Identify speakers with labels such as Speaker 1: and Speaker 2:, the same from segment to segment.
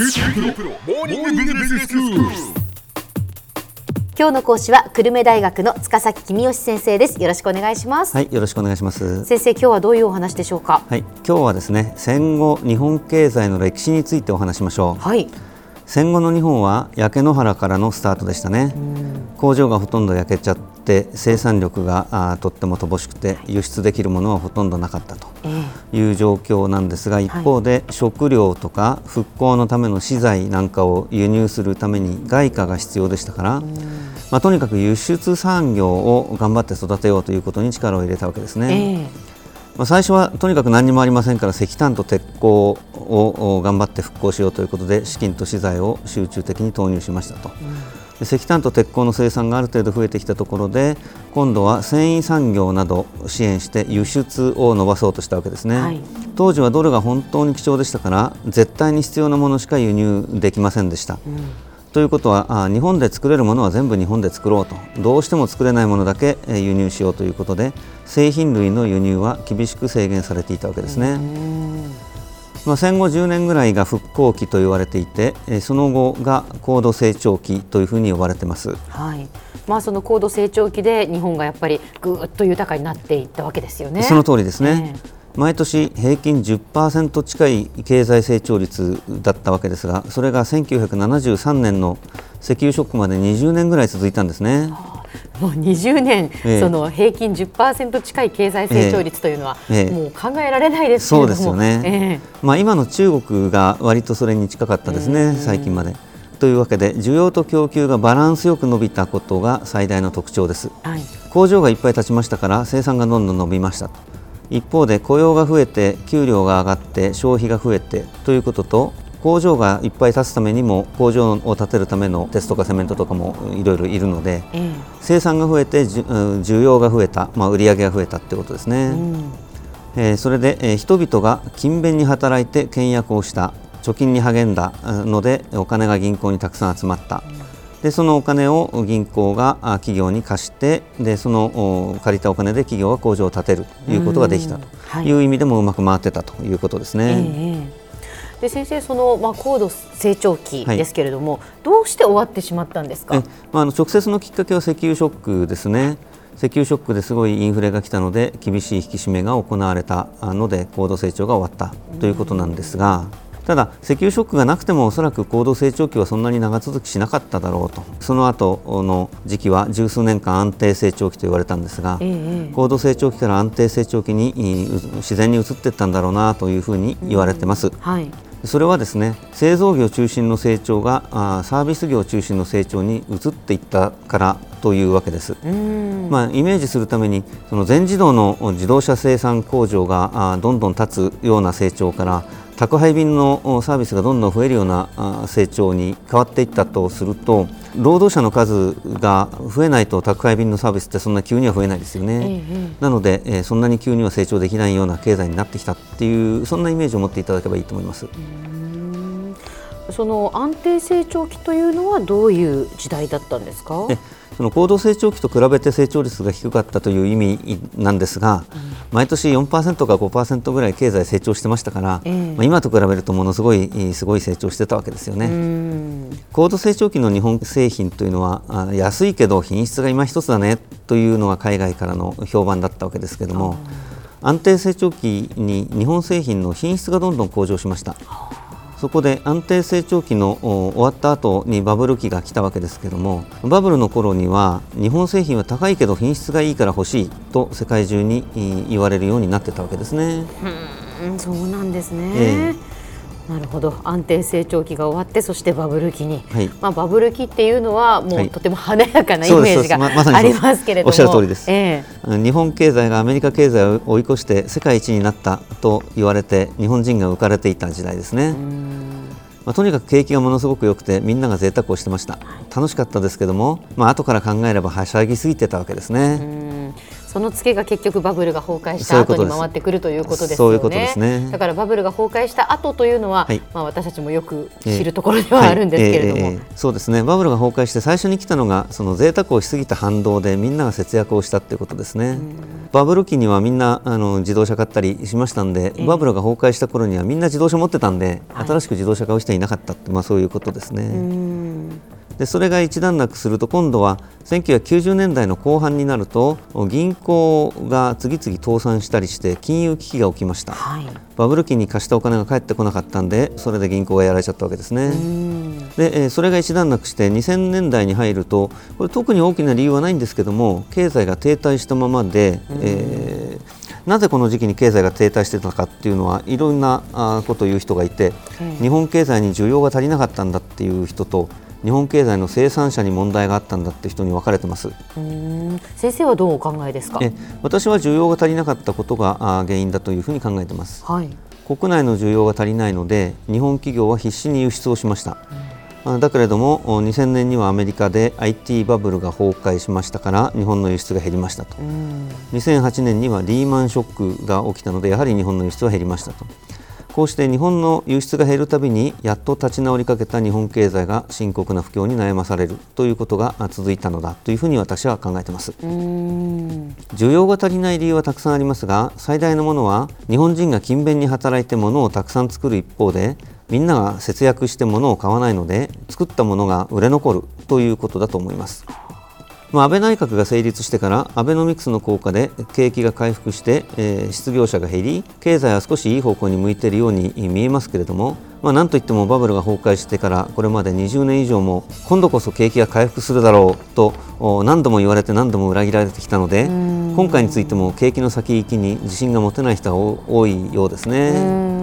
Speaker 1: 今日の講師は久留米大学の塚崎君吉先生です。よろしくお願いします、
Speaker 2: はい、よろしくお願いします。
Speaker 1: 先生今日はどういうお話でしょうか？
Speaker 2: はい、今日はですね、戦後日本経済の歴史についてお話しましょう。
Speaker 1: はい
Speaker 2: 戦後の日本は焼け野原からのスタートでしたね。工場がほとんど焼けちゃって生産力がとっても乏しくて輸出できるものはほとんどなかったと
Speaker 1: ええ。
Speaker 2: いう状況なんですが一方で食料とか復興のための資材なんかを輸入するために外貨が必要でしたから、まあ、とにかく輸出産業を頑張って育てようということに力を入れたわけですね。
Speaker 1: ええ
Speaker 2: まあ、最初はとにかく何にもありませんから石炭と鉄鋼をお頑張って復興しようということで資金と資材を集中的に投入しましたと、で石炭と鉄鋼の生産がある程度増えてきたところで今度は繊維産業などを支援して輸出を伸ばそうとしたわけですね、
Speaker 1: はい。
Speaker 2: 当時はドルが本当に貴重でしたから絶対に必要なものしか輸入できませんでした、ということはあ日本で作れるものは全部日本で作ろうと。どうしても作れないものだけえー輸入しようということで製品類の輸入は厳しく制限されていたわけですね。まあ、戦後10年ぐらいが復興期と言われていてえーその後が高度成長期というふうに呼ばれてます。
Speaker 1: はい。まあその高度成長期で日本がやっぱりぐーっと豊かになっていったわけですよね。
Speaker 2: その通りですね、
Speaker 1: え
Speaker 2: 毎年平均10%近い経済成長率だったわけですがそれが1973年の石油ショックまで20年ぐらい続いたんですね。
Speaker 1: もう20年、
Speaker 2: ええ。
Speaker 1: その平均10%近い経済成長率というのは、
Speaker 2: ええ。
Speaker 1: もう考えられないですけれども。
Speaker 2: そうですよね、まあ、今の中国が割とそれに近かったですね、最近まで。というわけで需要と供給がバランスよく伸びたことが最大の特徴です。
Speaker 1: ええはい。
Speaker 2: 工場がいっぱい建ちましたから生産がどんどん伸びました。と一方で雇用が増えて給料が上がって消費が増えてということと工場がいっぱい建つためにも工場を建てるための鉄とかセメントとかもいろいろいるので
Speaker 1: え
Speaker 2: 生産が増えて需要が増えた、まあ、売上が増えたってことですね、
Speaker 1: えうん。
Speaker 2: えーそれで、えー人々が勤勉に働いて倹約をした貯金に励んだあのでお金が銀行にたくさん集まった、でそのお金を銀行があ企業に貸してでそのお借りたお金で企業が工場を建てるということができた
Speaker 1: うん
Speaker 2: と。
Speaker 1: はい。
Speaker 2: いう意味でもうまく回ってたということです
Speaker 1: ええ
Speaker 2: ね。
Speaker 1: ええ。で先生その、まあ、高度成長期ですけれども、どうして終わってしまったんですか？
Speaker 2: え。まあ、あの直接のきっかけは石油ショックですね。石油ショックですごいインフレが来たので厳しい引き締めが行われたので高度成長が終わったということなんですがただ石油ショックがなくてもおそらく高度成長期はそんなに長続きしなかっただろうとその後の時期は十数年間安定成長期と言われたんですが
Speaker 1: えええ
Speaker 2: 高度成長期から安定成長期にい自然に移っていったんだろうなというふうに言われてます。
Speaker 1: えはい
Speaker 2: それはですね製造業中心の成長がサービス業中心の成長に移っていったからというわけです。
Speaker 1: うん
Speaker 2: まあ、イメージするためにその全自動の自動車生産工場がどんどん立つような成長から宅配便のおサービスがどんどん増えるような成長に変わっていったとすると労働者の数が増えないと宅配便のサービスってそんな急には増えないですよね。
Speaker 1: えええ
Speaker 2: なので、えーそんなに急には成長できないような経済になってきたっていうそんなイメージを持っていただければいいと思います。
Speaker 1: えその安定成長期というのはどういう時代だったんですか？
Speaker 2: でその高度成長期と比べて成長率が低かったという意味なんですが、毎年4%か5%ぐらい経済成長してましたから、
Speaker 1: ええ。
Speaker 2: まあ、今と比べるとものすごいすごい成長してたわけですよね。
Speaker 1: うん。
Speaker 2: 高度成長期の日本製品というのはあ安いけど品質が今一つだねというのが海外からの評判だったわけですけれども安定成長期に日本製品の品質がどんどん向上しましたそこで安定成長期のお終わった後にバブル期が来たわけですけどもバブルの頃には日本製品は高いけど品質がいいから欲しいと世界中にい言われるようになってたわけですね。
Speaker 1: うんそうなんですね、
Speaker 2: え
Speaker 1: なるほど。安定成長期が終わってそしてバブル期に、
Speaker 2: はい。
Speaker 1: まあ、バブル期っていうのはも
Speaker 2: はい。
Speaker 1: うとても華やかなイメージが
Speaker 2: そうですまま
Speaker 1: ありますけれども。
Speaker 2: おっしゃる通りです。
Speaker 1: え
Speaker 2: 日本経済がアメリカ経済を追い越して世界一になったと言われて日本人が浮かれていた時代ですね。まあ、とにかく景気がものすごく良くてみんなが贅沢をしてました。楽しかったですけども、まあ後から考えればはしゃぎすぎてたわけです
Speaker 1: え
Speaker 2: ね。
Speaker 1: うんそのツケが結局バブルが崩壊した後に回ってくるということですよね。
Speaker 2: ね。
Speaker 1: だからバブルが崩壊した後というのは、
Speaker 2: はい。
Speaker 1: まあ私たちもよく知るところではあるんですけれども、
Speaker 2: はいええええ。そうですね。バブルが崩壊して最初に来たのがその贅沢をしすぎた反動でみんなが節約をしたっていうことですね。バブル期にはみんなあの自動車買ったりしましたんで、バブルが崩壊した頃にはみんな自動車持ってたんで、
Speaker 1: はい。
Speaker 2: 新しく自動車買う人はいなかったってまあそういうことですね、
Speaker 1: うん
Speaker 2: でそれが一段落すると今度は1990年代の後半になると銀行が次々倒産したりして金融危機が起きました
Speaker 1: はい。
Speaker 2: バブル期に貸したお金が返ってこなかったんでそれで銀行がやられちゃったわけですね。
Speaker 1: うん
Speaker 2: で、えーそれが一段落して2000年代に入るとこれ特に大きな理由はないんですけども経済が停滞したままで、えーなぜこの時期に経済が停滞してたかっていうのはいろんなことを言う人がいて、日本経済に需要が足りなかったんだっていう人と日本経済の生産者に問題があったんだって人に分かれてます。
Speaker 1: うん先生はどうお考えですか？
Speaker 2: え私は需要が足りなかったことが原因だというふうに考えてます。
Speaker 1: はい。
Speaker 2: 国内の需要が足りないので日本企業は必死に輸出をしました、あだけれどもお2000年にはアメリカで IT バブルが崩壊しましたから日本の輸出が減りましたと
Speaker 1: うん
Speaker 2: 2008年にはリーマンショックが起きたのでやはり日本の輸出は減りましたとこうして日本の輸出が減るたびにやっと立ち直りかけた日本経済が深刻な不況に悩まされるということがあ続いたのだというふうに私は考えています
Speaker 1: うん
Speaker 2: 需要が足りない理由はたくさんありますが最大のものは日本人が勤勉に働いて物をたくさん作る一方でみんなが節約して物を買わないので作ったものが売れ残るということだと思います。まあ、安倍内閣が成立してからアベノミクスの効果で景気が回復して、えー失業者が減り経済は少しいい方向に向いているように見えますけれども、まあ、なんといってもバブルが崩壊してからこれまで20年以上も今度こそ景気が回復するだろうとお何度も言われて何度も裏切られてきたので今回についても景気の先行きに自信が持てない人が多多いようですね。
Speaker 1: うん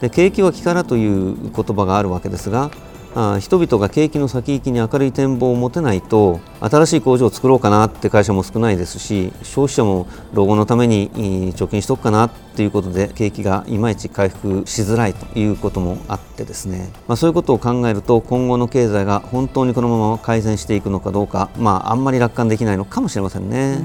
Speaker 2: で景気は気からという言葉があるわけですがあ人々が景気の先行きに明るい展望を持てないと新しい工場を作ろうかなって会社も少ないですし消費者も老後のために貯金しとくかなっていうことで景気がいまいち回復しづらいということもあってですね、まあ、そういうことを考えると今後の経済が本当にこのまま改善していくのかどうか、まあ、あんまり楽観できないのかもしれませんね。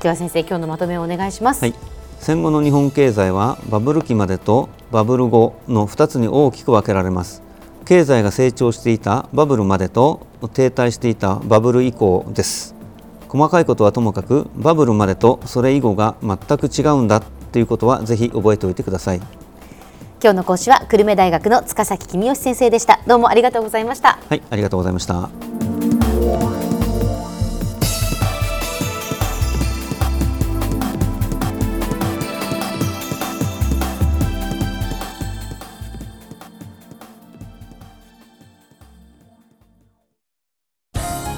Speaker 1: では先生今日のまとめをお願いします。
Speaker 2: はい、戦後の日本経済はバブル期までとバブル後の2つに大きく分けられます経済が成長していたバブルまでと停滞していたバブル以降です細かいことはともかくバブルまでとそれ以後が全く違うんだということはぜひ覚えておいてください
Speaker 1: 今日の講師は久留米大学の塚崎君吉先生でした。どうもありがとうございました。
Speaker 2: はいありがとうございました